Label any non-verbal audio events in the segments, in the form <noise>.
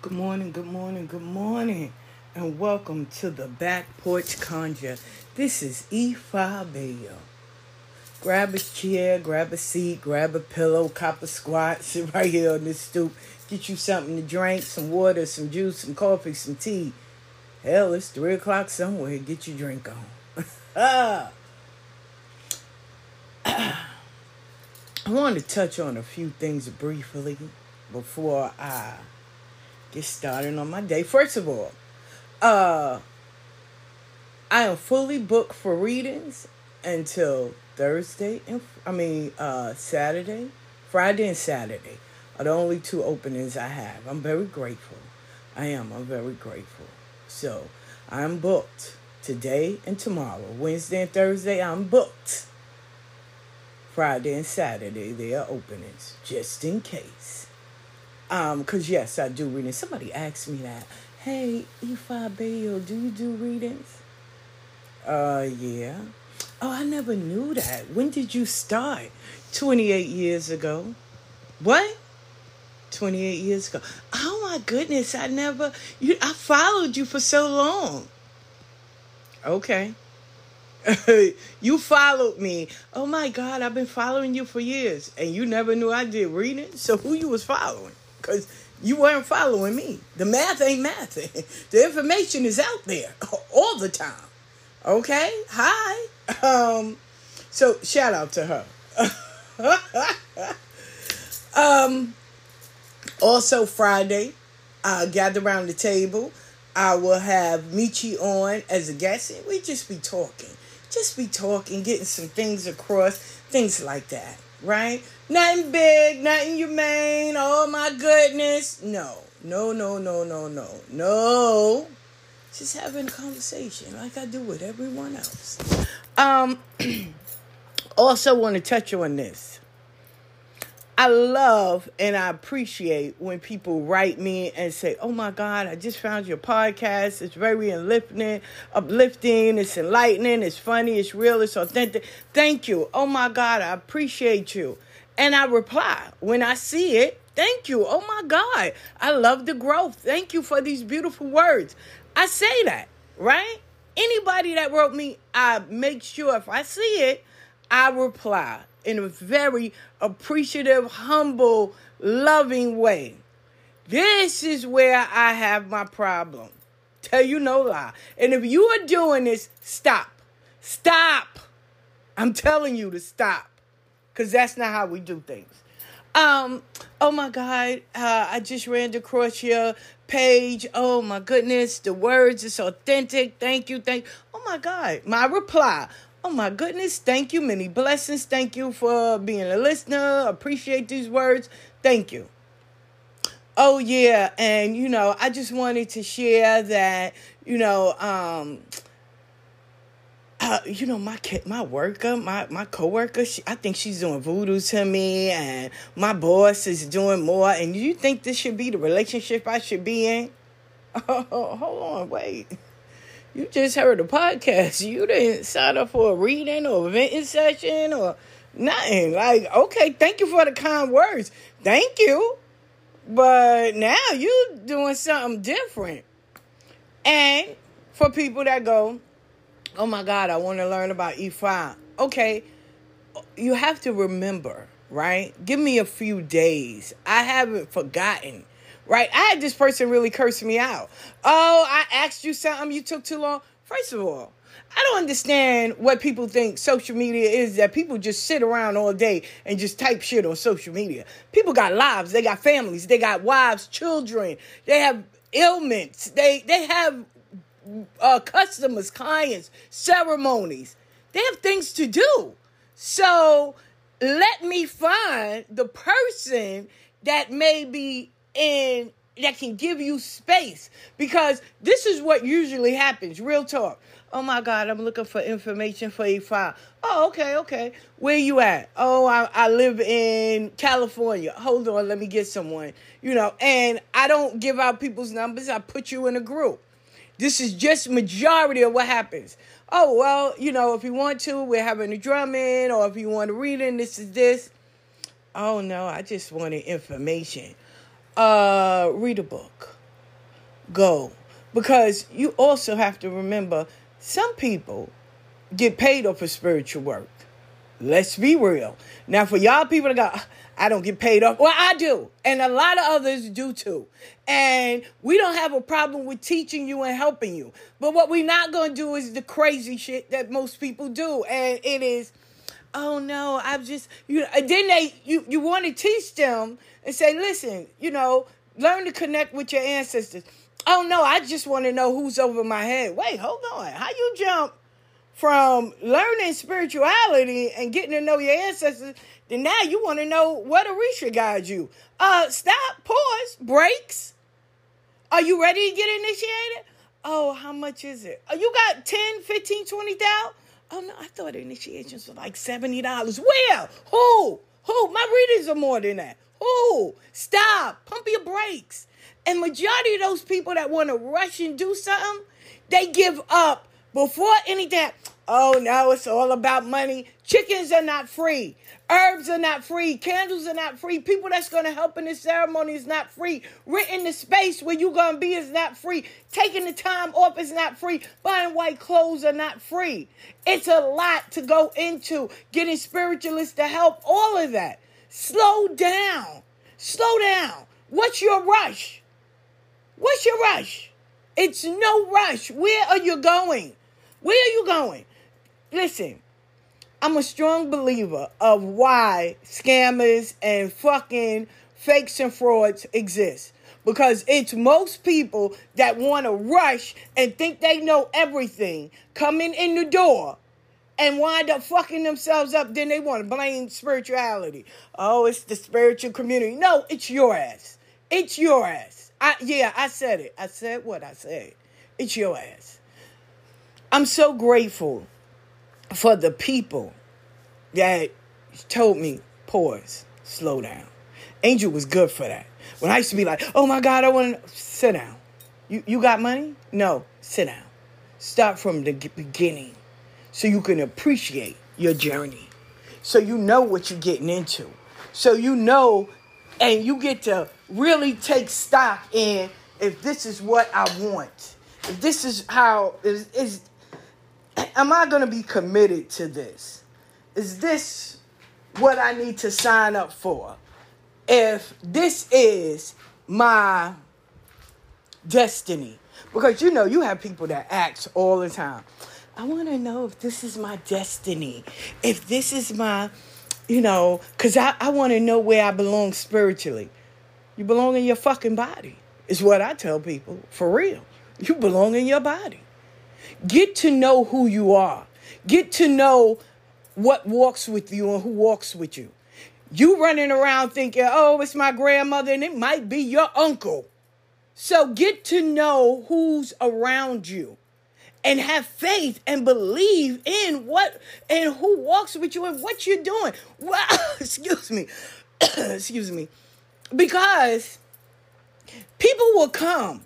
Good morning, good morning, good morning, and welcome to the Back Porch Conjure. This is Ifa Bayo. Grab a chair, grab a seat, grab a pillow, cop a squat, <laughs> sit right here on this stoop, get you something to drink, some water, some juice, some coffee, some tea. Hell, it's 3 o'clock somewhere, get your drink on. <laughs> I want to touch on a few things briefly before I get started on my day. First of all, uh, I am fully booked for readings until Thursday and I mean uh, Saturday, Friday and Saturday are the only two openings I have. I'm very grateful. I am. I'm very grateful. So I'm booked today and tomorrow. Wednesday and Thursday I'm booked. Friday and Saturday they are openings just in case. Um, cause yes, I do readings. Somebody asked me that. Hey, Ifa Bayo, do you do readings? Uh, yeah. Oh, I never knew that. When did you start? 28 years ago. What? 28 years ago. Oh my goodness, I never you I followed you for so long. Okay. <laughs> you followed me. Oh my god, I've been following you for years and you never knew I did reading. So who you was following? Cuz you weren't following me. The math ain't math. <laughs> the information is out there <laughs> all the time. Okay? Hi. Um so shout out to her. <laughs> um also Friday, uh gather around the table. I will have Michi on as a guest and we just be talking. Just be talking, getting some things across, things like that, right? Nothing big, nothing humane. Oh my goodness. No, no, no, no, no, no, no. Just having a conversation like I do with everyone else. Um, <clears throat> also want to touch on this. I love and I appreciate when people write me and say, "Oh my God, I just found your podcast. It's very uplifting, uplifting. It's enlightening. It's funny. It's real. It's authentic. Thank you. Oh my God, I appreciate you." And I reply when I see it. Thank you. Oh my God, I love the growth. Thank you for these beautiful words. I say that right. Anybody that wrote me, I make sure if I see it, I reply in a very appreciative, humble, loving way. This is where I have my problem. Tell you no lie. And if you are doing this, stop. Stop. I'm telling you to stop. Because that's not how we do things. Um, oh my God, uh, I just ran across your page. Oh my goodness, the words is authentic. Thank you, thank. Oh my God, my reply. Oh my goodness, thank you. Many blessings. Thank you for being a listener. Appreciate these words. Thank you. Oh yeah, and you know, I just wanted to share that, you know, um uh, you know my my worker, my my coworker. She, I think she's doing voodoo to me, and my boss is doing more. And you think this should be the relationship I should be in? Oh, <laughs> hold on, wait. You just heard a podcast. You didn't sign up for a reading or a venting session or nothing. Like, okay, thank you for the kind words. Thank you. But now you're doing something different. And for people that go, oh my God, I want to learn about Ifa. Okay, you have to remember, right? Give me a few days. I haven't forgotten, right? I had this person really curse me out. Oh, I asked you something, you took too long. First of all, I don't understand what people think social media is that people just sit around all day and just type shit on social media. People got lives, they got families, they got wives, children, they have ailments, they they have uh, customers, clients, ceremonies. They have things to do. So let me find the person that may be in that can give you space because this is what usually happens. Real talk. Oh my God, I'm looking for information for a file. Oh, okay, okay. Where you at? Oh, I, I live in California. Hold on, let me get someone. You know, and I don't give out people's numbers. I put you in a group. This is just majority of what happens. Oh, well, you know, if you want to, we're having a drum in, or if you want to read in, this is this. Oh no, I just wanted information. Uh read a book. go. Because you also have to remember some people get paid off for spiritual work. Let's be real. Now, for y'all people that got, I don't get paid off. Well, I do. And a lot of others do too. And we don't have a problem with teaching you and helping you. But what we're not going to do is the crazy shit that most people do. And it is, oh no, I'm just, you know, then they, you, you want to teach them and say, listen, you know, learn to connect with your ancestors. Oh no, I just want to know who's over my head. Wait, hold on. How you jump from learning spirituality and getting to know your ancestors, then now you want to know what Orisha guides you. Uh, stop, pause, breaks. Are you ready to get initiated? Oh, how much is it? Oh, you got 10, 15, 20,000? Oh, no, I thought initiations were like $70. Where? Who? Who? My readings are more than that. Who? Stop. Pump your brakes. And majority of those people that want to rush and do something, they give up before anything, oh no, it's all about money. Chickens are not free. Herbs are not free. Candles are not free. People that's going to help in the ceremony is not free. Renting the space where you're going to be is not free. Taking the time off is not free. Buying white clothes are not free. It's a lot to go into. Getting spiritualists to help, all of that. Slow down. Slow down. What's your rush? What's your rush? It's no rush. Where are you going? Where are you going? Listen, I'm a strong believer of why scammers and fucking fakes and frauds exist. Because it's most people that want to rush and think they know everything coming in the door and wind up fucking themselves up. Then they want to blame spirituality. Oh, it's the spiritual community. No, it's your ass. It's your ass. I, yeah, I said it. I said what I said. It's your ass. I'm so grateful for the people that told me, pause, slow down. Angel was good for that. When I used to be like, oh my God, I want to sit down. You, you got money? No, sit down. Start from the beginning so you can appreciate your journey. So you know what you're getting into. So you know, and you get to really take stock in if this is what I want. If this is how is is am I going to be committed to this? Is this what I need to sign up for? If this is my destiny. Because you know, you have people that ask all the time. I want to know if this is my destiny. If this is my, you know, because I, I want to know where I belong spiritually. You belong in your fucking body, is what I tell people. For real. You belong in your body. Get to know who you are. Get to know what walks with you and who walks with you. You running around thinking, oh, it's my grandmother, and it might be your uncle. So get to know who's around you and have faith and believe in what and who walks with you and what you're doing. Well, <coughs> excuse me. <coughs> excuse me. Because people will come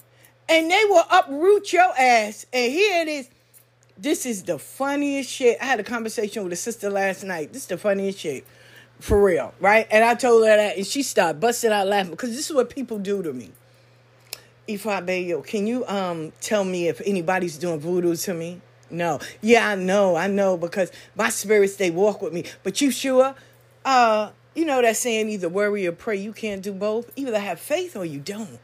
and they will uproot your ass. And here it is. This is the funniest shit. I had a conversation with a sister last night. This is the funniest shit. For real, right? And I told her that, and she started busting out laughing because this is what people do to me. Ifa Bayo, can you um tell me if anybody's doing voodoo to me? No. Yeah, I know, I know, because my spirits they walk with me. But you sure? Uh, you know that saying either worry or pray, you can't do both. Either have faith or you don't.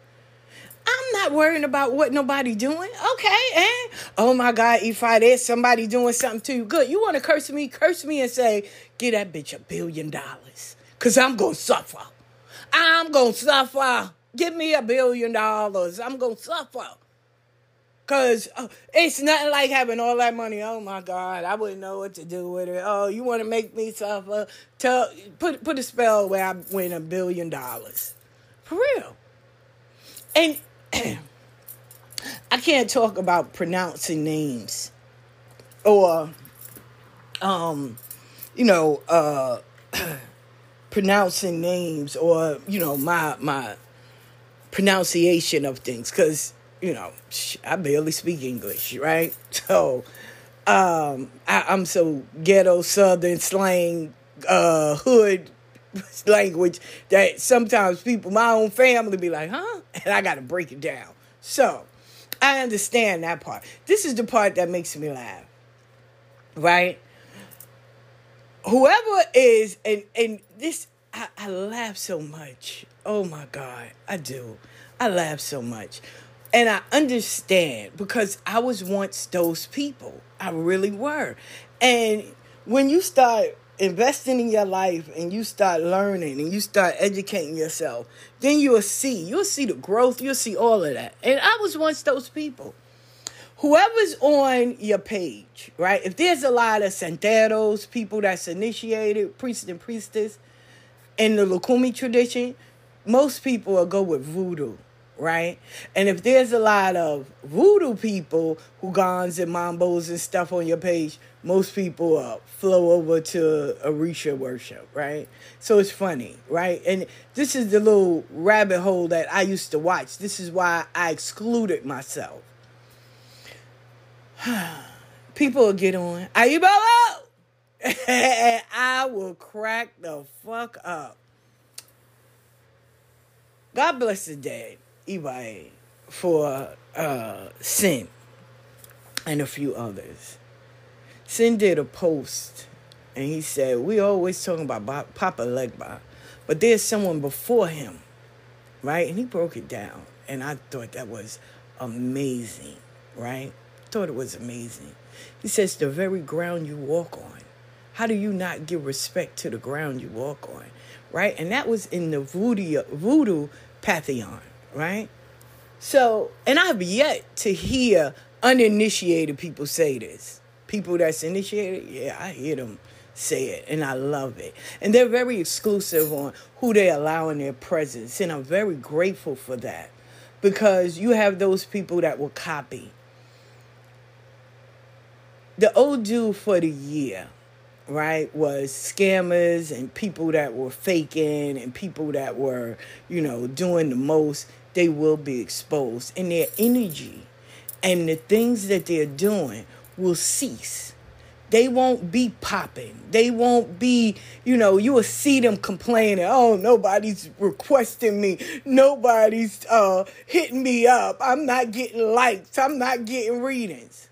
I'm not worrying about what nobody doing. Okay, and oh my God, if I there's somebody doing something to you, good. You want to curse me? Curse me and say, get that bitch a billion dollars. Cause I'm gonna suffer. I'm gonna suffer. Give me a billion dollars. I'm gonna suffer. Cause uh, it's nothing like having all that money. Oh my God, I wouldn't know what to do with it. Oh, you want to make me suffer? Tell put put a spell where I win a billion dollars, for real. And <clears throat> I can't talk about pronouncing names or um you know uh <clears throat> pronouncing names or you know my my pronunciation of things cuz you know I barely speak English, right? <laughs> So um I, I'm so ghetto southern slang uh hood <laughs> language that sometimes people, my own family, be like, huh? And I got to break it down So I understand that part. This is the part that makes me laugh. Right? Whoever is and and this I, I laugh so much. Oh my God. I do. I laugh so much. And I understand because I was once those people. I really were. And when you start investing in your life and you start learning and you start educating yourself, then you'll see. You'll see the growth. You'll see all of that. And I was once those people. Whoever's on your page, right? If there's a lot of santeros, people that's initiated, priests and priestess, in the Lukumi tradition, most people will go with voodoo right? And if there's a lot of voodoo people, Houngans and Mambos and stuff on your page, most people uh, flow over to Orisha worship, right? So it's funny, right? And this is the little rabbit hole that I used to watch. This is why I excluded myself. <sighs> people will get on. Are you Ayubalo! <laughs> I will crack the fuck up. God bless the dead. Ibai for uh, Sin and a few others. Sin did a post and he said, We always talking about Papa Legba, but there's someone before him, right? And he broke it down. And I thought that was amazing, right? Thought it was amazing. He says, The very ground you walk on. How do you not give respect to the ground you walk on? Right? And that was in the voodoo, voodoo pantheon right? So, and I've yet to hear uninitiated people say this. People that's initiated, yeah, I hear them say it and I love it. And they're very exclusive on who they allow in their presence. And I'm very grateful for that because you have those people that will copy. The Odu for the year, right, was scammers and people that were faking and people that were, you know, doing the most they will be exposed and their energy and the things that they're doing will cease. They won't be popping. They won't be, you know, you will see them complaining, oh, nobody's requesting me. Nobody's uh, hitting me up. I'm not getting likes. I'm not getting readings.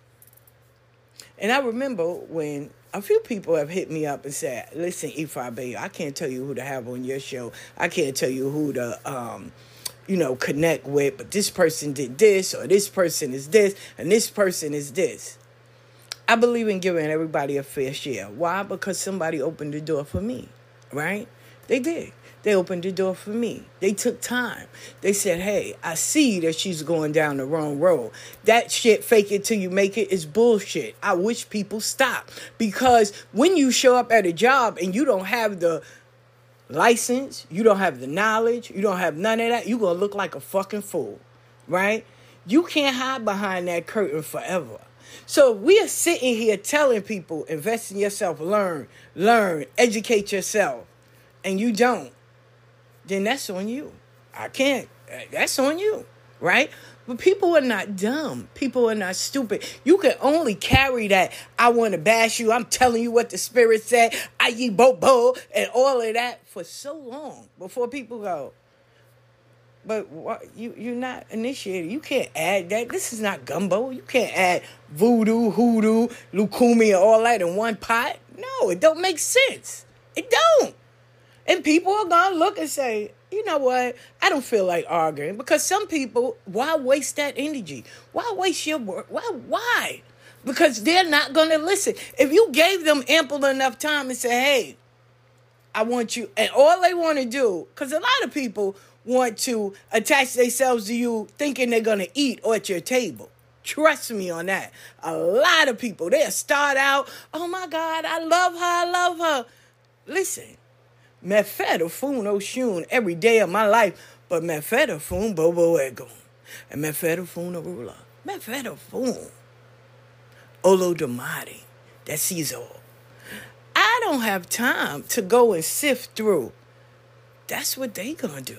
And I remember when a few people have hit me up and said, listen, Ifa I can't tell you who to have on your show. I can't tell you who to um, you know, connect with, but this person did this, or this person is this, and this person is this. I believe in giving everybody a fair share. Why? Because somebody opened the door for me, right? They did. They opened the door for me. They took time. They said, hey, I see that she's going down the wrong road. That shit, fake it till you make it, is bullshit. I wish people stop. Because when you show up at a job and you don't have the license, you don't have the knowledge, you don't have none of that, you're going to look like a fucking fool, right? You can't hide behind that curtain forever. So we are sitting here telling people, invest in yourself, learn, learn, educate yourself, and you don't, then that's on you. I can't, that's on you, right? But people are not dumb. People are not stupid. You can only carry that. I want to bash you. I'm telling you what the spirit said. I ye bo bo and all of that for so long before people go. But what, you you're not initiated. You can't add that. This is not gumbo. You can't add voodoo, hoodoo, lukumi, and all that in one pot. No, it don't make sense. It don't. And people are gonna look and say, you know what? I don't feel like arguing because some people, why waste that energy? Why waste your work? Why? Why? Because they're not going to listen. If you gave them ample enough time and say, hey, I want you, and all they want to do, because a lot of people want to attach themselves to you thinking they're going to eat or at your table. Trust me on that. A lot of people, they'll start out, oh my God, I love her, I love her. Listen, Mefeda fun oshun every day of my life, but mefeda fun bobo ego. And mefeda fun arula. Mefeda fun. Olo damati. That sees all. I don't have time to go and sift through. That's what they gonna do.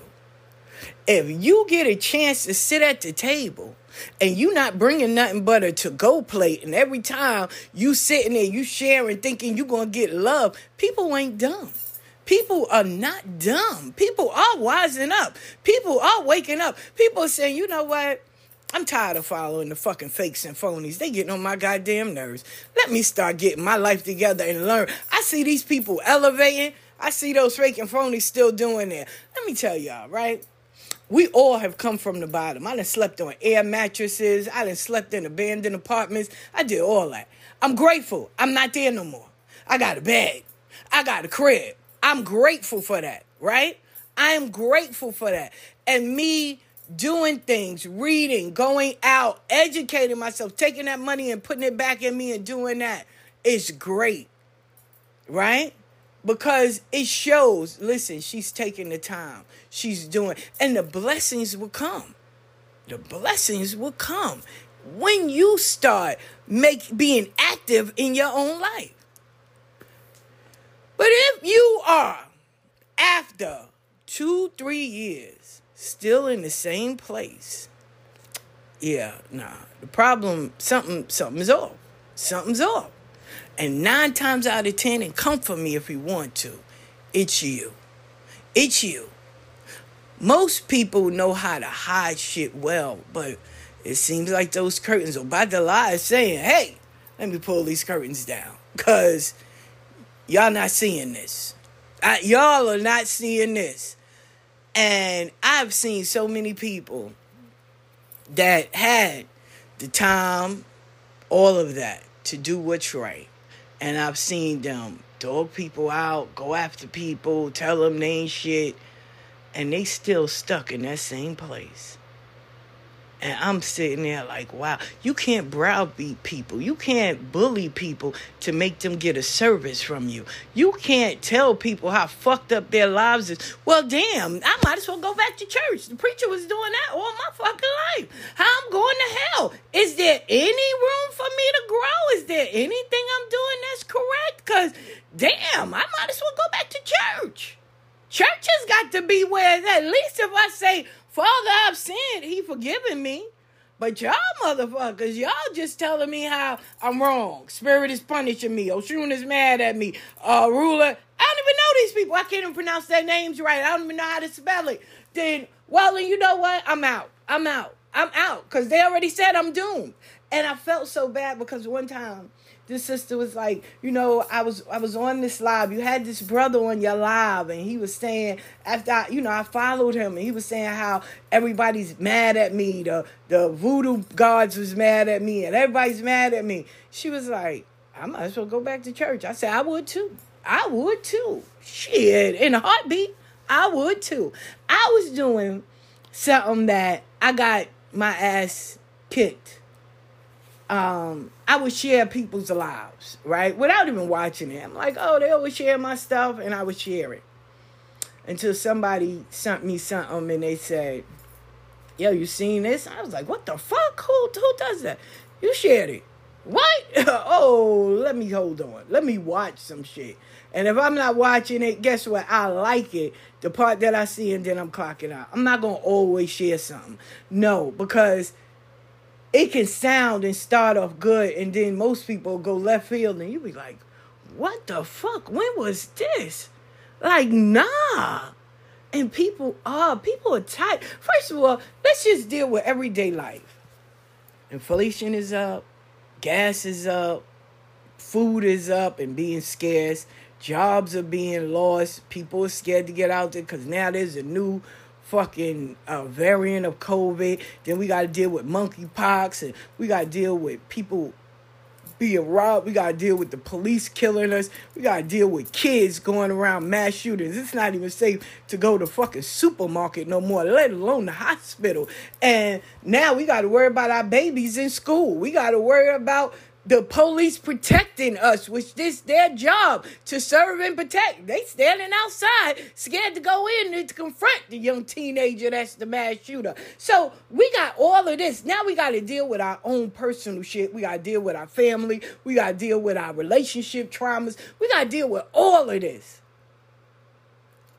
If you get a chance to sit at the table and you not bringing nothing but a to-go plate and every time you sitting there you sharing thinking you gonna get love people ain't dumb People are not dumb. People are wising up. People are waking up. People are saying, you know what? I'm tired of following the fucking fakes and phonies. They getting on my goddamn nerves. Let me start getting my life together and learn. I see these people elevating. I see those fake and phonies still doing it. Let me tell y'all, right? We all have come from the bottom. I done slept on air mattresses. I done slept in abandoned apartments. I did all that. I'm grateful. I'm not there no more. I got a bed. I got a crib. I'm grateful for that, right? I am grateful for that. And me doing things, reading, going out, educating myself, taking that money and putting it back in me and doing that is great, right? Because it shows, listen, she's taking the time, she's doing, and the blessings will come. The blessings will come when you start make being active in your own life. But if you are after two, three years still in the same place, yeah, nah. The problem, something, something's off. Something's off. And nine times out of ten, and come for me if you want to, it's you. It's you. Most people know how to hide shit well, but it seems like those curtains are about to lie saying, hey, let me pull these curtains down. Because y'all not seeing this. I, y'all are not seeing this. And I've seen so many people that had the time, all of that, to do what's right. And I've seen them dog people out, go after people, tell them they ain't shit, and they still stuck in that same place. And I'm sitting there like, wow, you can't browbeat people. You can't bully people to make them get a service from you. You can't tell people how fucked up their lives is. Well, damn, I might as well go back to church. The preacher was doing that all my fucking life. How I'm going to hell. Is there any room for me to grow? Is there anything I'm doing that's correct? Because, damn, I might as well go back to church. Church has got to be where at least if I say, Father, I've sinned. He forgiven me. But y'all motherfuckers, y'all just telling me how I'm wrong. Spirit is punishing me. Oshun is mad at me. Uh, ruler, I don't even know these people. I can't even pronounce their names right. I don't even know how to spell it. Then, well, then you know what? I'm out. I'm out. I'm out. Because they already said I'm doomed. And I felt so bad because one time this sister was like, you know, I was I was on this live. You had this brother on your live, and he was saying after I, you know I followed him, and he was saying how everybody's mad at me. The the voodoo gods was mad at me, and everybody's mad at me. She was like, I might as well go back to church. I said I would too. I would too. Shit, in a heartbeat, I would too. I was doing something that I got my ass kicked um, I would share people's lives, right? Without even watching it. I'm like, oh, they always share my stuff, and I would share it. Until somebody sent me something and they said, Yo, you seen this? I was like, what the fuck? Who who does that? You shared it. What? <laughs> oh, let me hold on. Let me watch some shit. And if I'm not watching it, guess what? I like it. The part that I see and then I'm clocking out. I'm not gonna always share something. No, because it can sound and start off good, and then most people go left field, and you be like, "What the fuck? When was this?" Like, nah. And people are people are tight. First of all, let's just deal with everyday life. Inflation is up, gas is up, food is up and being scarce, jobs are being lost. People are scared to get out there because now there's a new fucking uh, variant of COVID. Then we got to deal with monkeypox, and we got to deal with people being robbed. We got to deal with the police killing us. We got to deal with kids going around mass shootings. It's not even safe to go to fucking supermarket no more, let alone the hospital. And now we got to worry about our babies in school. We got to worry about the police protecting us, which this their job to serve and protect. They standing outside, scared to go in and to confront the young teenager that's the mass shooter. So we got all of this. Now we got to deal with our own personal shit. We got to deal with our family. We got to deal with our relationship traumas. We got to deal with all of this.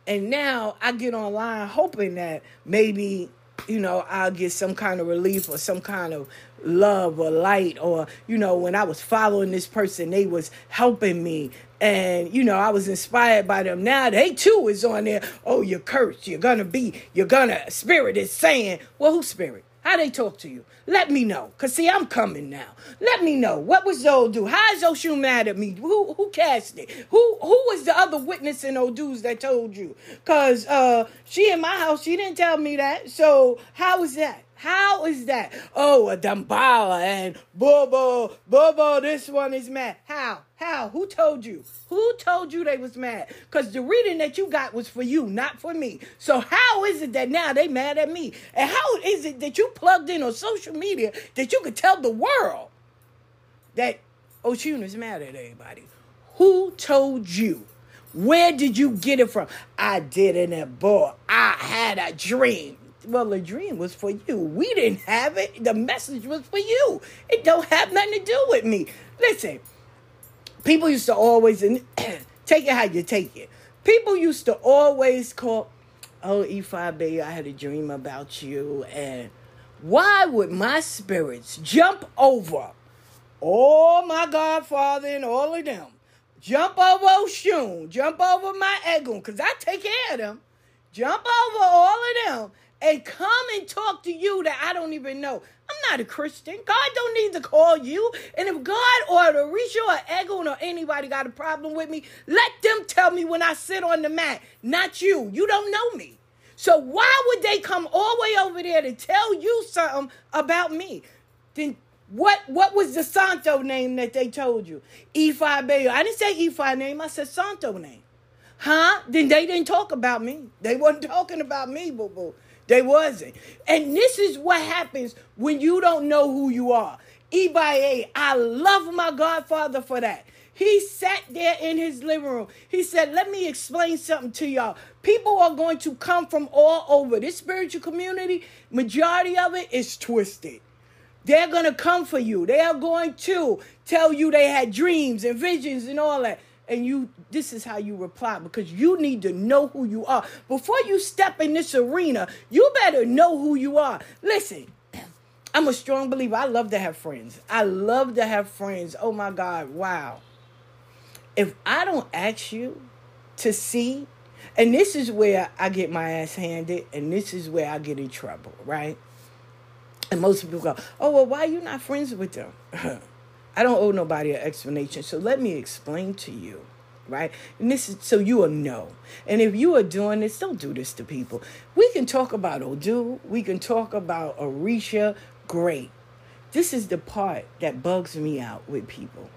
And now I get online hoping that maybe you know, I'll get some kind of relief or some kind of love or light or you know when i was following this person they was helping me. And you know i was inspired by them. Now they too is on there. Oh you're cursed. You're gonna be you're gonna spirit is saying well whose spirit How they talk to you? Let me know. Cause see, I'm coming now. Let me know. What was Odu? How is Oshun mad at me? Who who cast it? Who who was the other witness in Odu's that told you? Cause uh she in my house, she didn't tell me that. So how is that? How is that? Oh, a Dambala and Bobo, Bobo, this one is mad. How? How? Who told you? Who told you they was mad? Because the reading that you got was for you, not for me. So how is it that now they mad at me? And how is it that you plugged in on social media that you could tell the world that Oshun is mad at everybody? Who told you? Where did you get it from? I did in a book. I had a dream. Well, the dream was for you. We didn't have it. The message was for you. It don't have nothing to do with me. Listen, people used to always <clears throat> take it how you take it. People used to always call, "Oh, Ifa Bayo, I had a dream about you." And why would my spirits jump over all my Godfather and all of them? Jump over Oshun, jump over my Egun, because I take care of them. Jump over all of them and come and talk to you that I don't even know. I'm not a Christian. God don't need to call you. And if God or Orisha or Egun or anybody got a problem with me, let them tell me when I sit on the mat. Not you. You don't know me. So why would they come all the way over there to tell you something about me? Then what what was the Santo name that they told you? Ifa Bayo. I didn't say Ifa name, I said Santo name. Huh? Then they didn't talk about me. They wasn't talking about me, boo boo. They wasn't. And this is what happens when you don't know who you are. Ebaye, I love my godfather for that. He sat there in his living room. He said, Let me explain something to y'all. People are going to come from all over. This spiritual community, majority of it is twisted. They're going to come for you. They are going to tell you they had dreams and visions and all that and you this is how you reply because you need to know who you are. Before you step in this arena you better know who you are. Listen <clears throat> i'm a strong believer. I love to have friends. I love to have friends. Oh my god wow. If i don't ask you to see and this is where i get my ass handed and this is where i get in trouble right? And most people go oh well why are you not friends with them <laughs> I don't owe nobody an explanation. So let me explain to you, right? And this is so you will know. And if you are doing this, don't do this to people. We can talk about Odu, we can talk about Orisha, great. This is the part that bugs me out with people.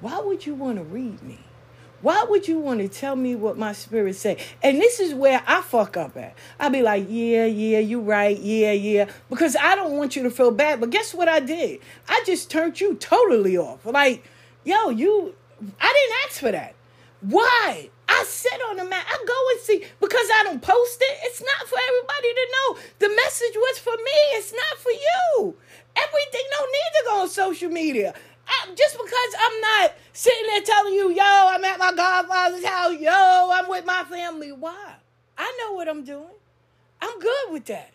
Why would you want to read me? Why would you want to tell me what my spirit say? And this is where I fuck up at. I be like, yeah, yeah, you right, yeah, yeah, because I don't want you to feel bad. But guess what I did? I just turned you totally off. Like, yo, you, I didn't ask for that. Why? I sit on the mat. I go and see because I don't post it. It's not for everybody to know. The message was for me. It's not for you. Everything don't need to go on social media. I, just because I'm not sitting there telling you, yo, I'm at my godfather's house, yo, I'm with my family. Why? I know what I'm doing. I'm good with that.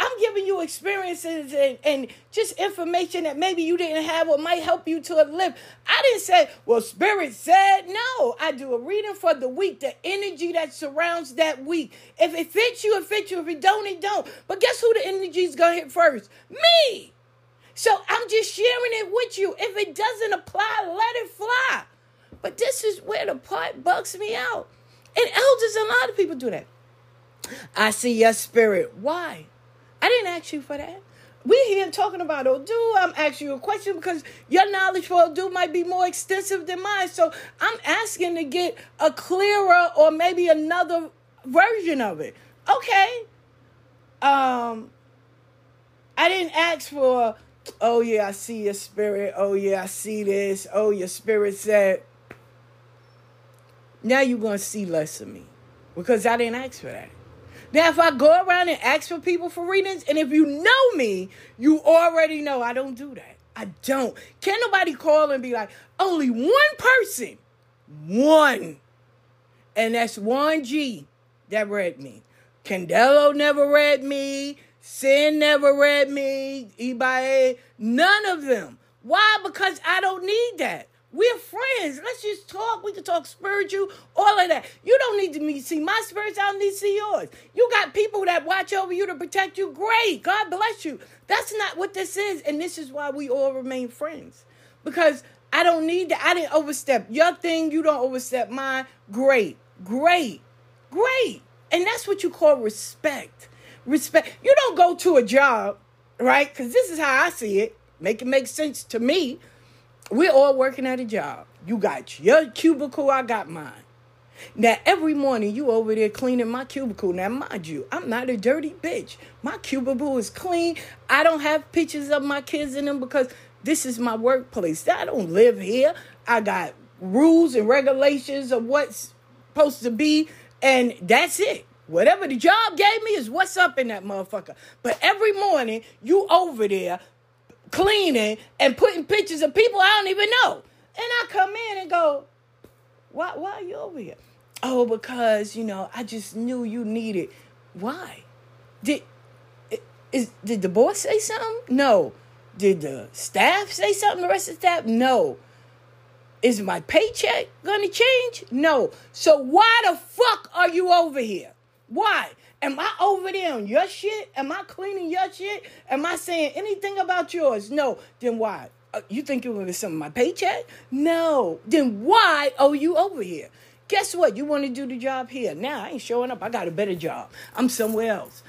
I'm giving you experiences and, and just information that maybe you didn't have or might help you to live. I didn't say, well, Spirit said no. I do a reading for the week, the energy that surrounds that week. If it fits you, it fits you. If it don't, it don't. But guess who the energy is going to hit first? Me. So I'm just sharing it with you. If it doesn't apply, let it fly. But this is where the part bugs me out. And elders, a lot of people do that. I see your spirit. Why? I didn't ask you for that. We're here talking about Odu. I'm asking you a question because your knowledge for Odu might be more extensive than mine. So I'm asking to get a clearer or maybe another version of it. Okay. Um, I didn't ask for Oh, yeah, I see your spirit. Oh, yeah, I see this. Oh, your spirit said. Now you're going to see less of me because I didn't ask for that. Now, if I go around and ask for people for readings, and if you know me, you already know I don't do that. I don't. Can nobody call and be like, only one person, one, and that's one G that read me. Candelo never read me. Sin never read me. Ebaye, none of them. Why? Because I don't need that. We're friends. Let's just talk. We can talk spiritual, all of that. You don't need to see my spirits. I don't need to see yours. You got people that watch over you to protect you. Great. God bless you. That's not what this is. And this is why we all remain friends. Because I don't need to, I didn't overstep your thing. You don't overstep mine. Great. Great. Great. And that's what you call respect. Respect. You don't go to a job, right? Because this is how I see it. Make it make sense to me we're all working at a job. You got your cubicle, I got mine. Now, every morning you over there cleaning my cubicle. Now, mind you, I'm not a dirty bitch. My cubicle is clean. I don't have pictures of my kids in them because this is my workplace. I don't live here. I got rules and regulations of what's supposed to be, and that's it. Whatever the job gave me is what's up in that motherfucker. But every morning you over there cleaning and putting pictures of people I don't even know. And I come in and go, why, why are you over here? Oh, because, you know, I just knew you needed. Why? Did, is, did the boss say something? No. Did the staff say something? The rest of the staff? No. Is my paycheck going to change? No. So why the fuck are you over here? Why? Am I over there on your shit? Am I cleaning your shit? Am I saying anything about yours? No. Then why? Uh, you think you're gonna get some of my paycheck? No. Then why are you over here? Guess what? You want to do the job here. Now I ain't showing up. I got a better job. I'm somewhere else.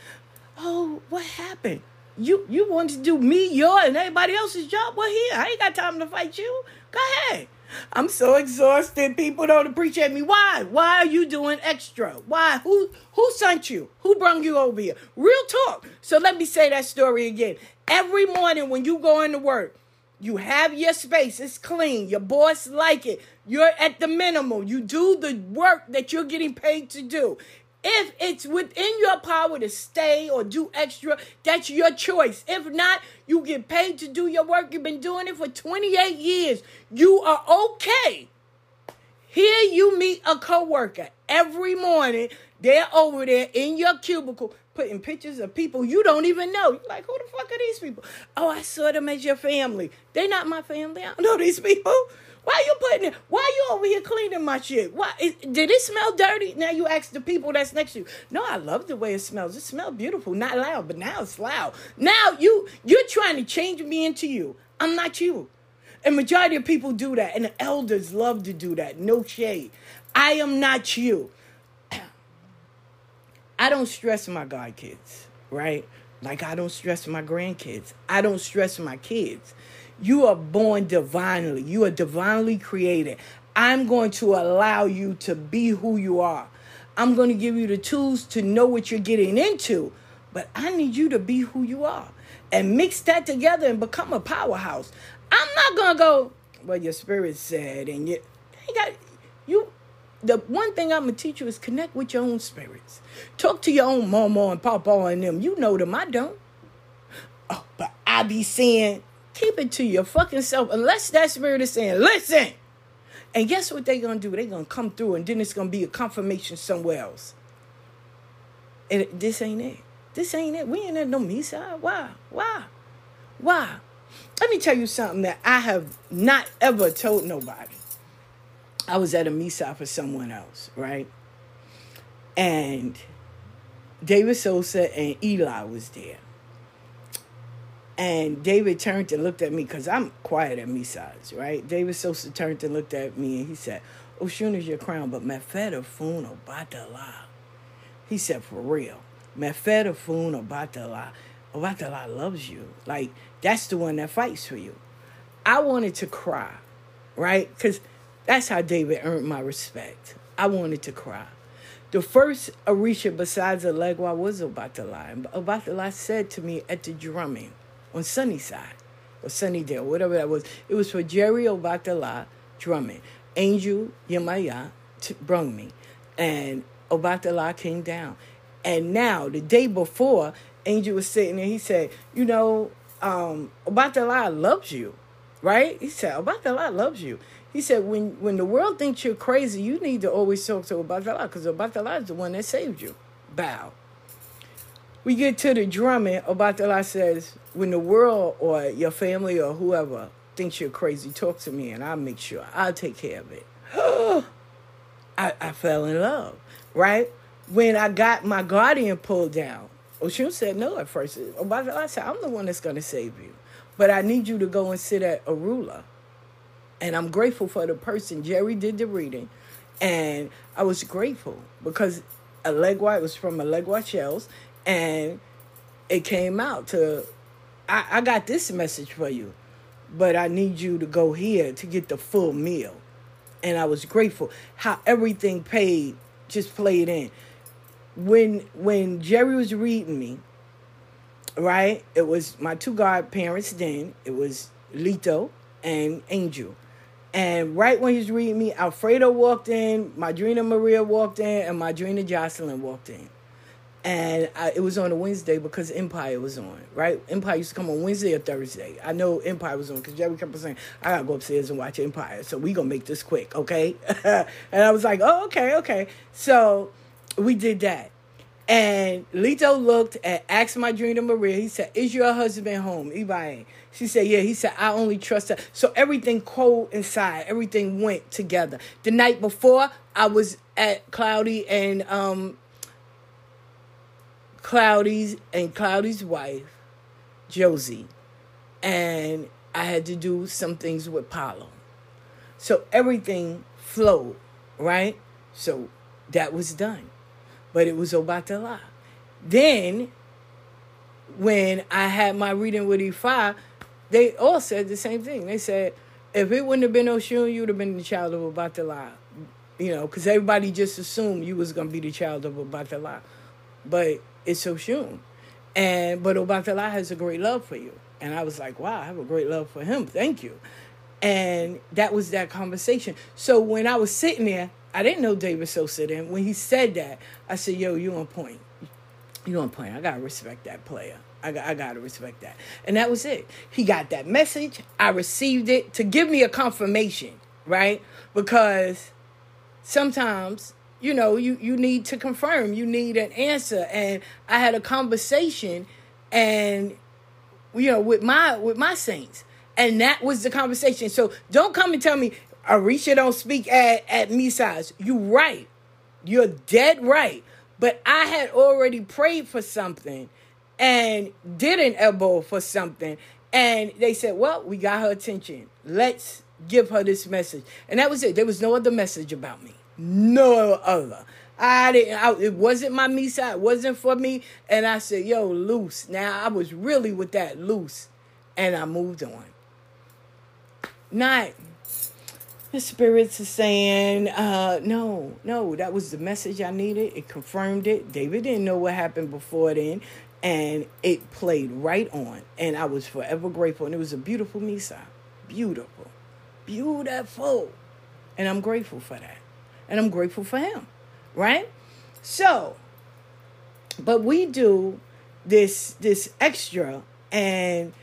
Oh, what happened? You you want to do me, your, and everybody else's job? Well, here. I ain't got time to fight you. Go ahead. I'm so exhausted. People don't appreciate me. Why? Why are you doing extra? Why? Who who sent you? Who brought you over here? Real talk. So let me say that story again. Every morning when you go into work, you have your space. It's clean. Your boss like it. You're at the minimum. You do the work that you're getting paid to do. If it's within your power to stay or do extra, that's your choice. If not, you get paid to do your work. You've been doing it for 28 years. You are okay. Here you meet a coworker every morning. They're over there in your cubicle putting pictures of people you don't even know. You're like, who the fuck are these people? Oh, I saw them as your family. They're not my family. I don't know these people. Why you putting it? Why you over here cleaning my shit? Why did it smell dirty? Now you ask the people that's next to you. No, I love the way it smells. It smells beautiful, not loud, but now it's loud. Now you you're trying to change me into you. I'm not you. And majority of people do that, and the elders love to do that. No shade. I am not you. <clears throat> I don't stress my god kids, right? Like I don't stress my grandkids. I don't stress my kids. You are born divinely. You are divinely created. I'm going to allow you to be who you are. I'm going to give you the tools to know what you're getting into, but I need you to be who you are and mix that together and become a powerhouse. I'm not going to go, well, your spirit said, and you, you got, you, the one thing I'm gonna teach you is connect with your own spirits. Talk to your own mama and papa and them. You know them, I don't. Oh, but I be saying Keep it to your fucking self unless that spirit is saying, listen. And guess what they're going to do? They're going to come through and then it's going to be a confirmation somewhere else. And this ain't it. This ain't it. We ain't at no Misa. Why? Why? Why? Let me tell you something that I have not ever told nobody. I was at a Misa for someone else, right? And David Sosa and Eli was there. And David turned and looked at me because I'm quiet at Misas, right? David Sosa turned and looked at me and he said, Oshun is your crown, but Mefeta Fun or Batala. He said, for real. Maferefun Obatala. Batala loves you. Like, that's the one that fights for you. I wanted to cry, right? Because that's how David earned my respect. I wanted to cry. The first Orisha besides Elegua was Obatala. And Obatala said to me at the drumming, on Sunnyside or Sunnydale, whatever that was. It was for Jerry Obatala drumming. Angel Yemaya t- brung me, and Obatala came down. And now, the day before, Angel was sitting there. He said, "You know, um, Obatala loves you, right?" He said, "Obatala loves you." He said, "When when the world thinks you're crazy, you need to always talk to Obatala because Obatala is the one that saved you." Bow. We get to the drumming, Obatala says, when the world or your family or whoever thinks you're crazy, talk to me and I'll make sure. I'll take care of it. <gasps> I, I fell in love, right? When I got my guardian pulled down, Oshun said no at first. I said, I'm the one that's going to save you. But I need you to go and sit at Orula. And I'm grateful for the person. Jerry did the reading. And I was grateful because Elegua was from Elegua Shells. And it came out to, I, I got this message for you. But I need you to go here to get the full meal. And I was grateful how everything paid, just played in. When when Jerry was reading me, right? It was my two godparents then. It was Lito and Angel. And right when he was reading me, Alfredo walked in, Madrina Maria walked in, and Madrina Jocelyn walked in. And I, it was on a Wednesday because Empire was on, right? Empire used to come on Wednesday or Thursday. I know Empire was on because Jerry kept saying, I gotta go upstairs and watch Empire. So we gonna make this quick, okay? <laughs> and I was like, oh, okay, okay. So we did that. And Lito looked and asked Madrina Maria, he said, Is your husband home? Ibai. She said, Yeah. He said, I only trust her. So everything cold inside, everything went together. The night before, I was at Cloudy and um Cloudy's and Cloudy's wife, Josie. And I had to do some things with Paulo. So everything flowed, right? So that was done but it was Obatala. Then, when I had my reading with Ifa, they all said the same thing. They said, if it wouldn't have been Oshun, you would have been the child of Obatala. You know, because everybody just assumed you was going to be the child of Obatala. But it's so soon. And, but Obatala has a great love for you. And I was like, wow, I have a great love for him. Thank you. And that was that conversation. So when I was sitting there, I didn't know David Sosa then. When he said that, I said, "Yo, you on point. You on point. I gotta respect that player. I I gotta respect that." And that was it. He got that message. I received it to give me a confirmation, right? Because sometimes you know you you need to confirm. You need an answer. And I had a conversation, and you know with my with my saints. And that was the conversation. So don't come and tell me Orisha don't speak at, at Misas. You right. You're dead right. But I had already prayed for something and did an ebo for something. And they said, well, we got her attention. Let's give her this message. And that was it. There was no other message about me. No other. I didn't. I, it wasn't my side. It wasn't for me. And I said, "Yo, loose." Now I was really with that loose, and I moved on. Not the spirits are saying, uh, no, no, that was the message I needed. It confirmed it. David didn't know what happened before then. And it played right on. And I was forever grateful. And it was a beautiful Misa. Beautiful. Beautiful. And I'm grateful for that. And I'm grateful for him. Right? So, but we do this this extra and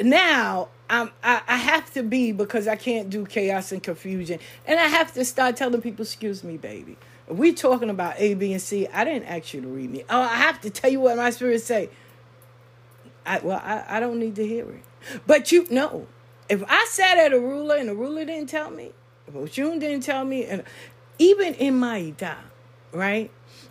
now I'm, I, I have to be because I can't do chaos and confusion. And I have to start telling people, excuse me, baby. We talking about A, B, and C, I didn't ask you to read me. Oh, I have to tell you what my spirit say. I, well, I, I don't need to hear it. But you know, if I sat at Orula and the ruler didn't tell me, if Oshun didn't tell me, and even in my itá, right?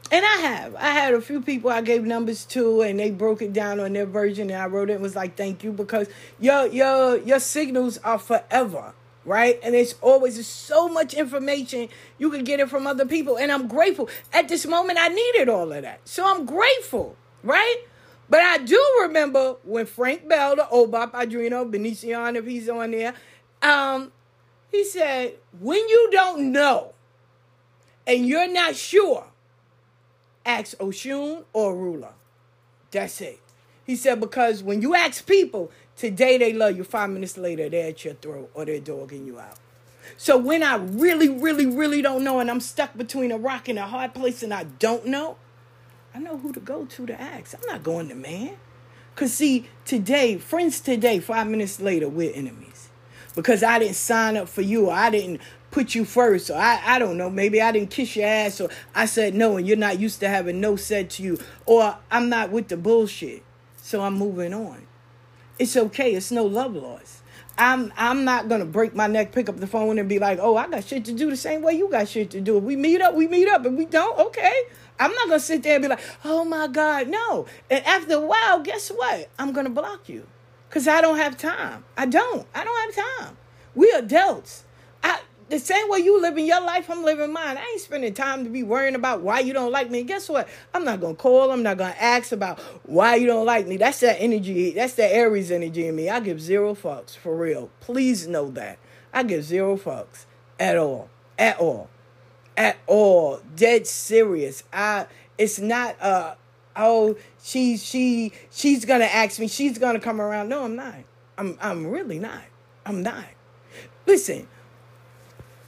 And I have. I had a few people I gave numbers to and they broke it down on their version and I wrote it and was like, thank you, because your your your signals are forever. Right? And it's always so much information. You can get it from other people. And I'm grateful. At this moment, I needed all of that. So I'm grateful, right? But I do remember when Frank Bell, the Obap Adrino, Benician, if he's on there, um, he said, when you don't know and you're not sure, ask Oshun or ruler. That's it. He said, because when you ask people, today they love you, five minutes later they're at your throat or they're dogging you out. So when I really, really, really don't know and I'm stuck between a rock and a hard place and I don't know, I know who to go to to ask. I'm not going to man. Because see, today, friends today, five minutes later, we're enemies. Because I didn't sign up for you. I didn't put you first or I, I don't know maybe i didn't kiss your ass or i said no and you're not used to having no said to you or i'm not with the bullshit so i'm moving on it's okay it's no love loss I'm I'm not gonna break my neck, pick up the phone, and be like, "Oh, I got shit to do the same way you got shit to do." If we meet up, we meet up. If we don't, okay. I'm not gonna sit there and be like, "Oh my God, no." And after a while, guess what? I'm gonna block you, cause I don't have time. I don't. I don't have time. We adults. I the same way you living your life, I'm living mine. I ain't spending time to be worrying about why you don't like me. And guess what? I'm not gonna call. I'm not gonna ask about why you don't like me. That's that energy. That's that Aries energy in me. I give zero fucks for real. Please know that. I give zero fucks at all. At all. At all. Dead serious. I. It's not. Uh. Oh, she. She. She's gonna ask me. She's gonna come around. No, I'm not. I'm. I'm really not. I'm not. Listen.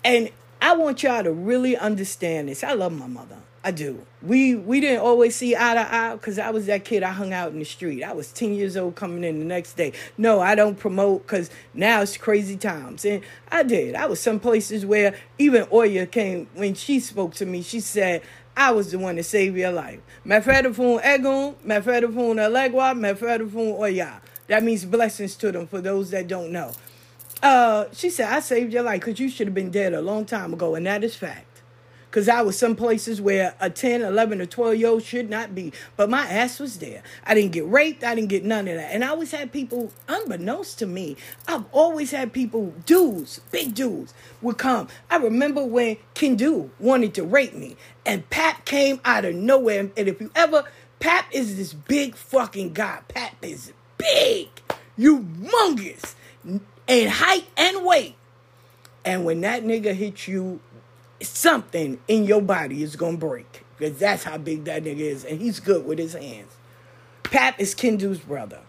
And I want y'all to really understand this. I love my mother. I do. We we didn't always see eye to eye because I was that kid. I hung out in the street. I was ten years old coming in the next day. No, I don't promote because now it's crazy times. And I did. I was some places where even Oya came when she spoke to me. She said I was the one to save your life. Maferefun egun, maferefun Elegua, maferefun oya. That means blessings to them for those that don't know. Uh, she said, I saved your life because you should have been dead a long time ago, and that is fact. Because I was some places where a 10, 11, or 12 year old should not be. But my ass was there. I didn't get raped. I didn't get none of that. And I always had people, unbeknownst to me, I've always had people, dudes, big dudes, would come. I remember when Kendu wanted to rape me, and Pap came out of nowhere. And if you ever, Pap is this big fucking guy. Pap is big, humongous in height and weight. And when that nigga hits you, something in your body is gonna break. Because that's how big that nigga is. And he's good with his hands. Pap is Kendu's brother.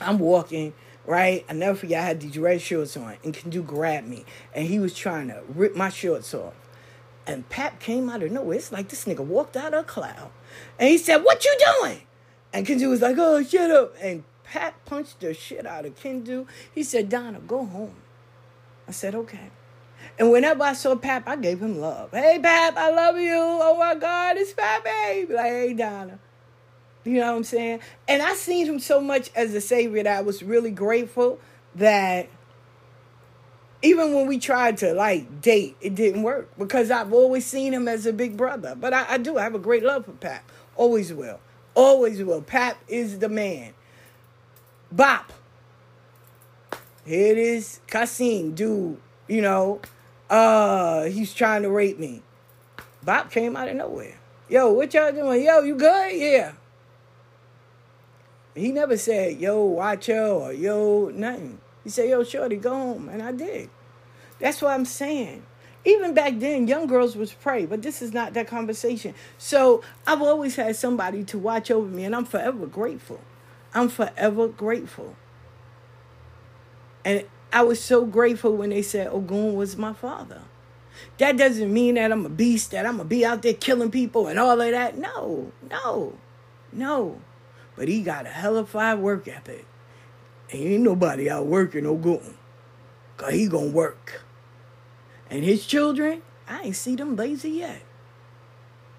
I'm walking, right? I never forget I had these red shorts on. And Kendu grabbed me. And he was trying to rip my shorts off. And Pap came out of nowhere. It's like this nigga walked out of a cloud. And he said, What you doing? And Kendu was like, Oh, shut up. And Pat punched the shit out of Kendu. He said, Donna, go home. I said, okay. And whenever I saw Pap, I gave him love. Hey, Pap, I love you. Oh my God, it's Pap, baby. Like, hey, Donna. You know what I'm saying? And I seen him so much as a savior that I was really grateful that even when we tried to like date, it didn't work because I've always seen him as a big brother. But I, I do. I have a great love for Pap. Always will. Always will. Pap is the man. Bop. Here it is. Kasim, dude, you know, uh, he's trying to rape me. Bop came out of nowhere. Yo, what y'all doing? Yo, you good? Yeah. He never said, yo, watch yo, or yo, nothing. He said, yo, shorty, go home. And I did. That's what I'm saying. Even back then, young girls was pray, but this is not that conversation. So I've always had somebody to watch over me, and I'm forever grateful. I'm forever grateful. And I was so grateful when they said Ogun was my father. That doesn't mean that I'm a beast, that I'm going to be out there killing people and all of that. No, no, no. But he got a hell of a work ethic. And ain't nobody out working Ogun. Because he going to work. And his children, I ain't see them lazy yet.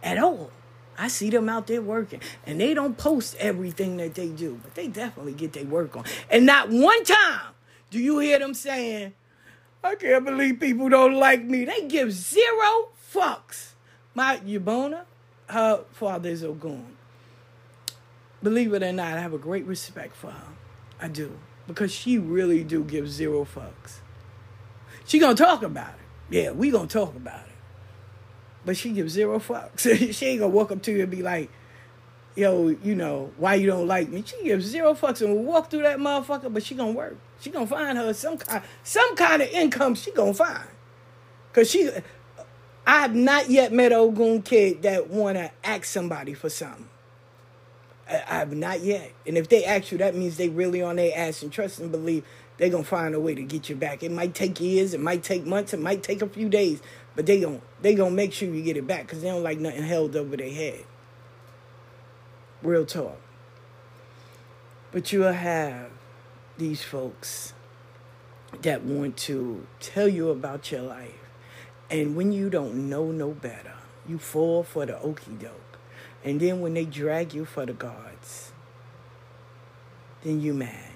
At all. I see them out there working, and they don't post everything that they do, but they definitely get their work on. And not one time do you hear them saying, I can't believe people don't like me. They give zero fucks. My Yabona, her father is Ogun. Believe it or not, I have a great respect for her. I do. Because she really do give zero fucks. She gonna talk about it. Yeah, we gonna talk about it but she gives zero fucks. <laughs> she ain't gonna walk up to you and be like, yo, you know, why you don't like me? She gives zero fucks and will walk through that motherfucker, but she gonna work. She gonna find her some kind some kind of income she gonna find. Cause she I have not yet met a Ogun kid that wanna ask somebody for something. I, I have not yet. And if they ask you, that means they really on their ass and trust and believe they're gonna find a way to get you back. It might take years, it might take months, it might take a few days, but they gon' they gonna make sure you get it back because they don't like nothing held over their head. Real talk. But you'll have these folks that want to tell you about your life. And when you don't know no better, you fall for the okey doke. And then when they drag you for the gods, then you mad.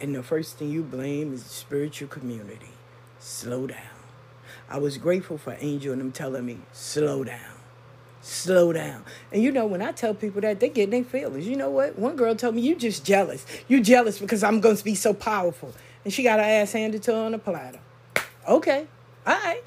And the first thing you blame is the spiritual community. Slow down. I was grateful for Angel and them telling me, slow down. Slow down. And you know, when I tell people that, they get their feelings. You know what? One girl told me, You just jealous. You jealous because I'm going to be so powerful. And she got her ass handed to her on a platter. Okay. All right.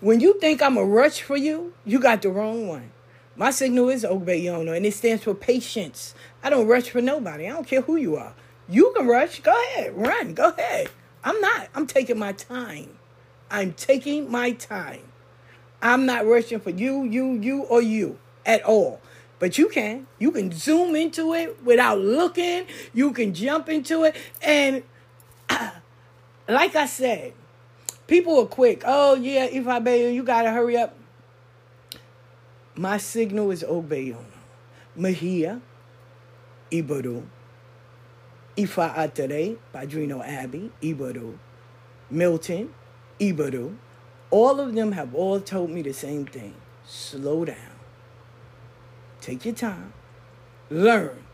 When you think I'm a rush for you, you got the wrong one. My signal is Ogbe Yono, and it stands for patience. I don't rush for nobody. I don't care who you are. You can rush. Go ahead. Run. Go ahead. I'm not. I'm taking my time. I'm taking my time. I'm not rushing for you, you, you, or you at all. But you can. You can zoom into it without looking. You can jump into it. And <clears throat> like I said, people are quick. Oh, yeah, if I bail, you got to hurry up. My signal is Ogbe Yono. Mahia, Ibaru, Ifa Atere, Padrino Abbey, Ibaru, Milton, Ibaru. All of them have all told me the same thing. Slow down. Take your time. Learn.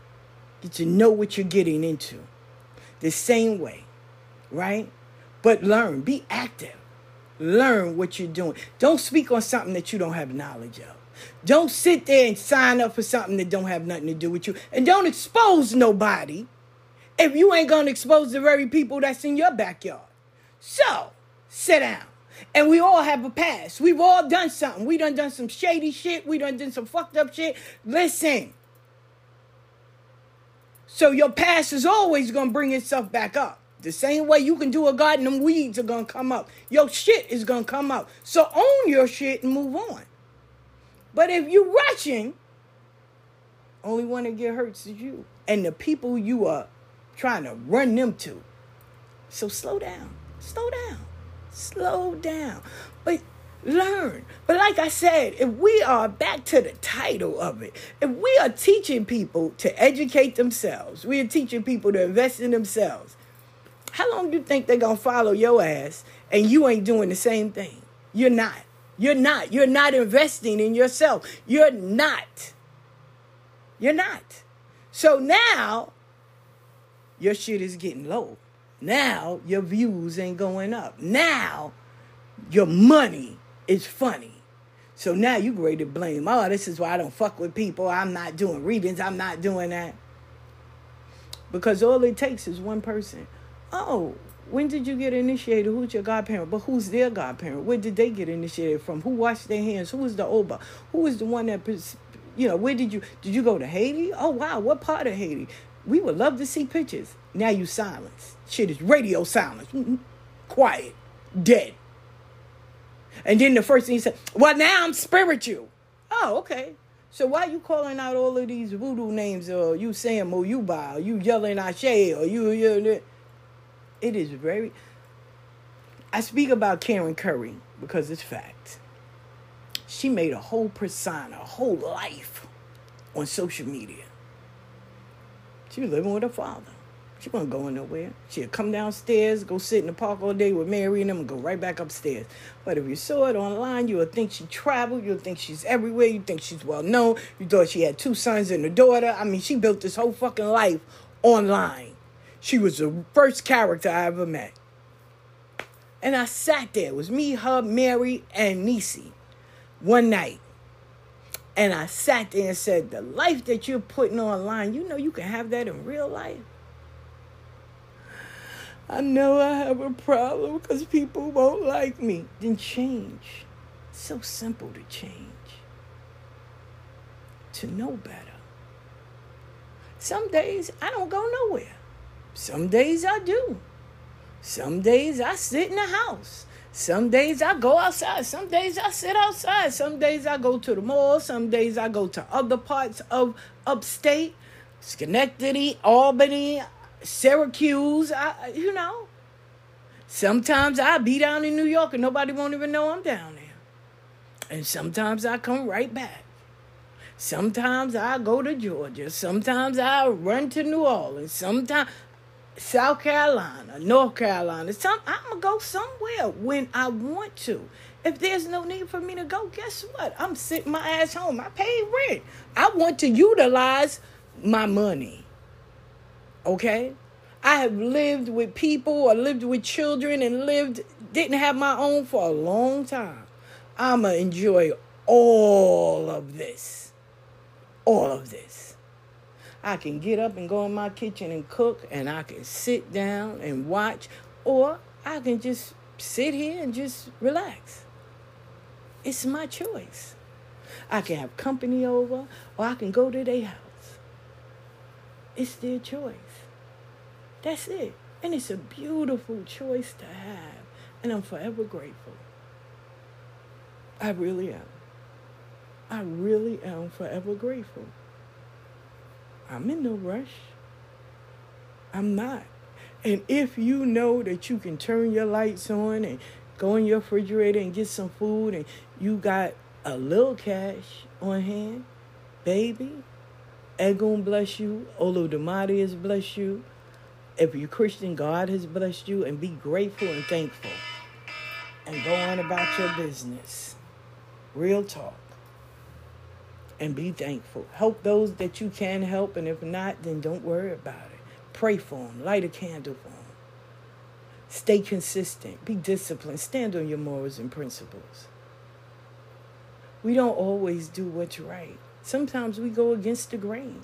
Get to know what you're getting into. The same way, right? But learn. Be active. Learn what you're doing. Don't speak on something that you don't have knowledge of. Don't sit there and sign up for something that don't have nothing to do with you. And don't expose nobody if you ain't gonna expose the very people that's in your backyard. So, sit down. And we all have a past. We've all done something. We done done some shady shit. We done done some fucked up shit. Listen. So your past is always gonna bring itself back up. The same way you can do a garden, them weeds are gonna come up. Your shit is gonna come up. So own your shit and move on. But if you rushing, only one that get hurt is you. And the people you are trying to run them to. So slow down. Slow down. Slow down. But learn. But like I said, if we are back to the title of it, if we are teaching people to educate themselves, we are teaching people to invest in themselves, how long do you think they're going to follow your ass and you ain't doing the same thing? You're not. You're not. You're not investing in yourself. You're not. You're not. So now your shit is getting low. Now your views ain't going up. Now your money is funny. So now you're ready to blame. Oh, this is why I don't fuck with people. I'm not doing readings. I'm not doing that. Because all it takes is one person. Oh, when did you get initiated? Who's your godparent? But who's their godparent? Where did they get initiated from? Who washed their hands? Who was the Oba? Who was the one that, you know, where did you, did you go to Haiti? Oh, wow. What part of Haiti? We would love to see pictures. Now you silence. Shit is radio silence. Quiet. Dead. And then the first thing he said, well, now I'm spiritual. Oh, okay. So why you calling out all of these voodoo names or you saying Moyuba or you yelling Ashe or you, you, it is very, I speak about Karen Curry because it's fact. She made a whole persona, a whole life on social media. She was living with her father. She wasn't going nowhere. She'd come downstairs, go sit in the park all day with Mary and them, and go right back upstairs. But if you saw it online, you would think she traveled. You would think she's everywhere. You think she's well known. You thought she had two sons and a daughter. I mean, she built this whole fucking life online. She was the first character I ever met. And I sat there. It was me, her, Mary, and Nisi one night. And I sat there and said, The life that you're putting online, you know you can have that in real life. I know I have a problem because people won't like me. Then change. It's so simple to change. To know better. Some days I don't go nowhere. Some days I do. Some days I sit in the house. Some days I go outside. Some days I sit outside. Some days I go to the mall. Some days I go to other parts of upstate, Schenectady, Albany, Syracuse. I, you know. Sometimes I be down in New York and nobody won't even know I'm down there. And sometimes I come right back. Sometimes I go to Georgia. Sometimes I run to New Orleans. Sometimes South Carolina, North Carolina. Some I'm gonna go somewhere when I want to. If there's no need for me to go, guess what? I'm sitting my ass home. I pay rent. I want to utilize my money. Okay? I have lived with people or lived with children and lived, didn't have my own for a long time. I'm going to enjoy all of this. All of this. I can get up and go in my kitchen and cook, and I can sit down and watch, or I can just sit here and just relax. It's my choice. I can have company over, or I can go to their house. It's their choice. That's it. And it's a beautiful choice to have. And I'm forever grateful. I really am. I really am forever grateful. I'm in no rush. I'm not. And if you know that you can turn your lights on and go in your refrigerator and get some food and you got a little cash on hand, baby, Egun bless you, Olodumare has blessed you. If you're Christian, God has blessed you, and be grateful and thankful. And go on about your business. Real talk. And be thankful. Help those that you can help, and if not, then don't worry about it. Pray for them. Light a candle for them. Stay consistent. Be disciplined. Stand on your morals and principles. We don't always do what's right. Sometimes we go against the grain.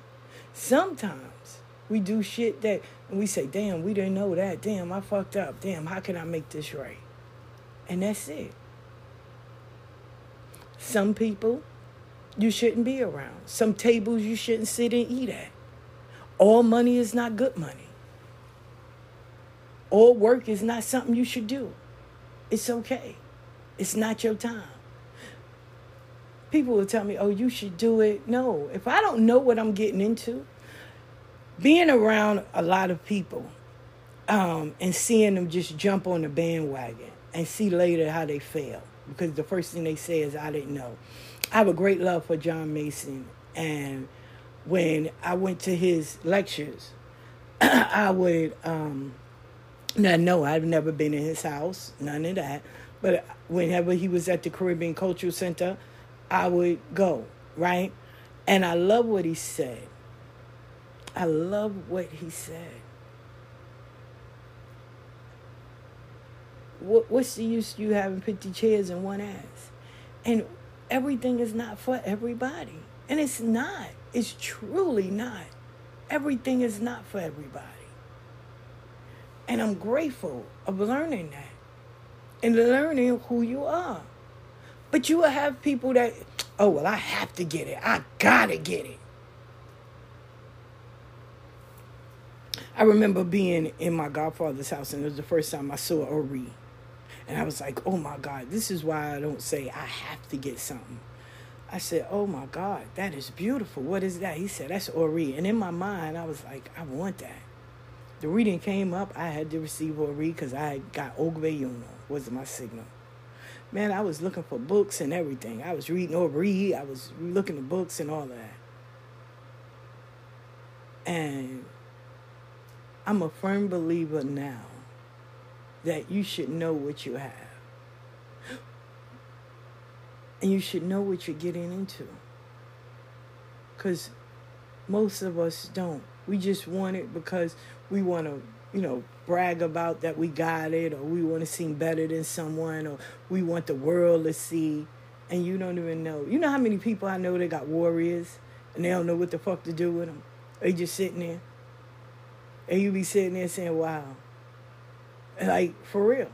Sometimes we do shit that and we say, damn, we didn't know that. Damn, I fucked up. Damn, how can I make this right? And that's it. Some people you shouldn't be around. Some tables you shouldn't sit and eat at. All money is not good money. All work is not something you should do. It's okay. It's not your time. People will tell me, oh, you should do it. No, if I don't know what I'm getting into, being around a lot of people um, and seeing them just jump on the bandwagon and see later how they fail. Because the first thing they say is, I didn't know. I have a great love for John Mason and when I went to his lectures, <clears throat> I would, um, now, no, I've never been in his house, none of that. But whenever he was at the Caribbean Cultural Center, I would go, right? And I love what he said. I love what he said. What, what's the use you having 50 chairs in one ass? And everything is not for everybody. And it's not. It's truly not. Everything is not for everybody. And I'm grateful of learning that and learning who you are. But you will have people that, oh, well, I have to get it. I gotta get it. I remember being in my godfather's house, and it was the first time I saw Ori. And I was like, oh my God, this is why I don't say I have to get something. I said, Oh my God, that is beautiful. What is that? He said, That's Ori. And in my mind, I was like, I want that. The reading came up. I had to receive Ori because I got Ogbe Yono, was my signal. Man, I was looking for books and everything. I was reading Ori. I was looking at books and all that. And I'm a firm believer now that you should know what you have. And you should know what you're getting into. Because most of us don't. We just want it because we want to, you know, brag about that we got it, or we want to seem better than someone, or we want the world to see. And you don't even know. You know how many people I know that got warriors and they don't know what the fuck to do with them? They just sitting there. And you be sitting there saying, wow. Like, for real.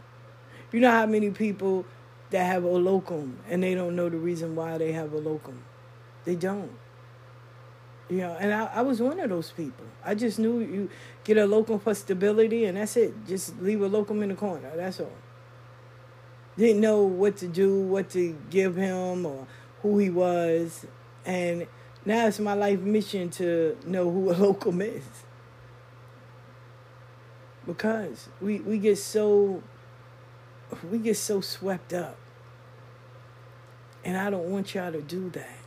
You know how many people that have Olokun and they don't know the reason why they have Olokun. They don't. You know, and I, I was one of those people. I just knew you get Olokun for stability and that's it. Just leave Olokun in the corner. That's all. Didn't know what to do, what to give him or who he was. And now it's my life mission to know who a <laughs> locum is. Because we, we get so we get so swept up. And I don't want y'all to do that.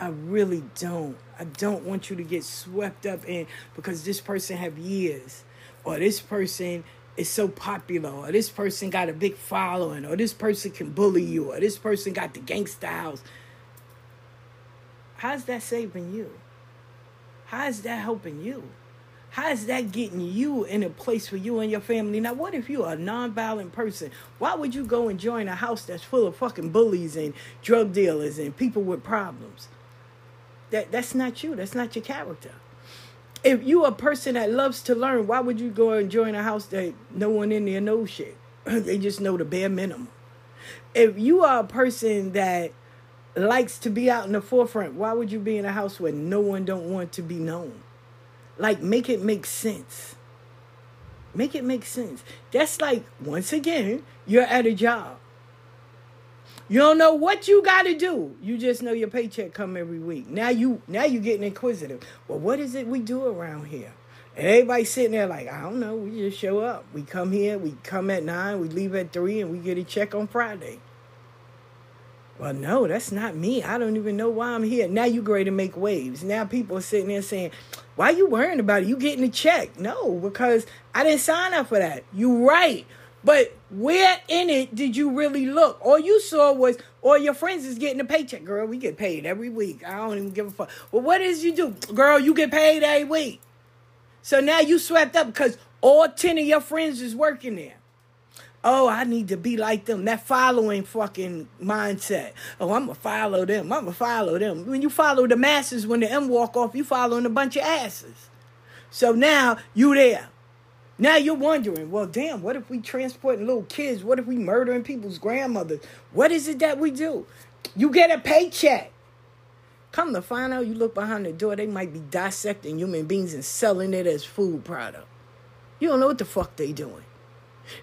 I really don't. I don't want you to get swept up in because this person have years or this person is so popular or this person got a big following or this person can bully you or this person got the gangster house. How's that saving you? How is that helping you? How is that getting you in a place for you and your family? Now, what if you're a nonviolent person? Why would you go and join a house that's full of fucking bullies and drug dealers and people with problems? That that's not you. That's not your character. If you're a person that loves to learn, why would you go and join a house that no one in there knows shit? <clears throat> they just know the bare minimum. If you are a person that likes to be out in the forefront, why would you be in a house where no one don't want to be known? Like, make it make sense. Make it make sense. That's like, once again, you're at a job. You don't know what you got to do. You just know your paycheck come every week. Now you now you getting inquisitive. Well, what is it we do around here? And everybody sitting there like, I don't know. We just show up. We come here. We come at nine. We leave at three, and we get a check on Friday. Well, no, that's not me. I don't even know why I'm here. Now you're ready to make waves. Now people are sitting there saying, why are you worrying about it? You getting a check. No, because I didn't sign up for that. You right. But where in it did you really look? All you saw was all your friends is getting a paycheck. Girl, we get paid every week. I don't even give a fuck. Well, what is you do? Girl, you get paid every week. So now you swept up because all 10 of your friends is working there oh, I need to be like them. That following fucking mindset. Oh, I'm gonna follow them. I'm gonna follow them. When you follow the masses, when the M walk off, you following a bunch of asses. So now you there. Now you're wondering, well, damn, what if we transporting little kids? What if we murdering people's grandmothers? What is it that we do? You get a paycheck. Come to find out, you look behind the door, they might be dissecting human beings and selling it as food product. You don't know what the fuck they doing.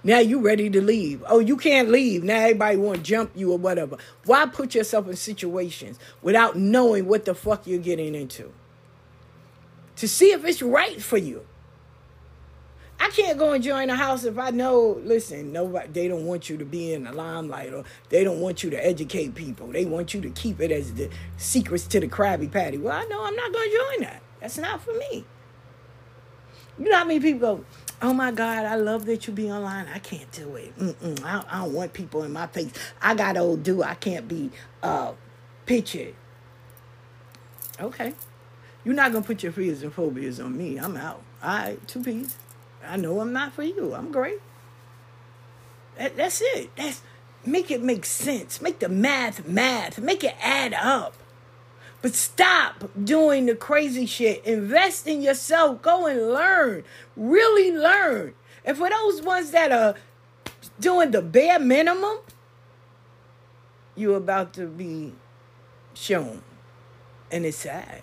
Now you ready to leave. Oh, you can't leave. Now everybody want to jump you or whatever. Why put yourself in situations without knowing what the fuck you're getting into? To see if it's right for you. I can't go and join a house if I know, listen, nobody they don't want you to be in the limelight or they don't want you to educate people. They want you to keep it as the secrets to the Krabby Patty. Well, I know I'm not gonna join that. That's not for me. You know how many people go, oh my God, I love that you be online. I can't do it. Mm-mm, I, I don't want people in my face. I got old do. I can't be uh, pictured. Okay. You're not going to put your fears and phobias on me. I'm out. All right, two peas. I know I'm not for you. I'm great. That, that's it. That's make it make sense. Make the math math. Make it add up. But stop doing the crazy shit. Invest in yourself. Go and learn. Really learn. And for those ones that are doing the bare minimum, you're about to be shown. And it's sad.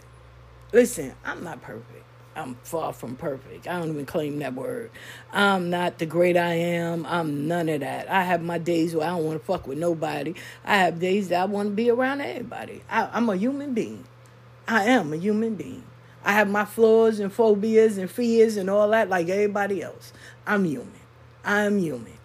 Listen, I'm not perfect. I'm far from perfect. I don't even claim that word. I'm not the great I am. I'm none of that. I have my days where I don't want to fuck with nobody. I have days that I want to be around everybody. I, I'm a human being. I am a human being. I have my flaws and phobias and fears and all that like everybody else. I'm human. I'm human.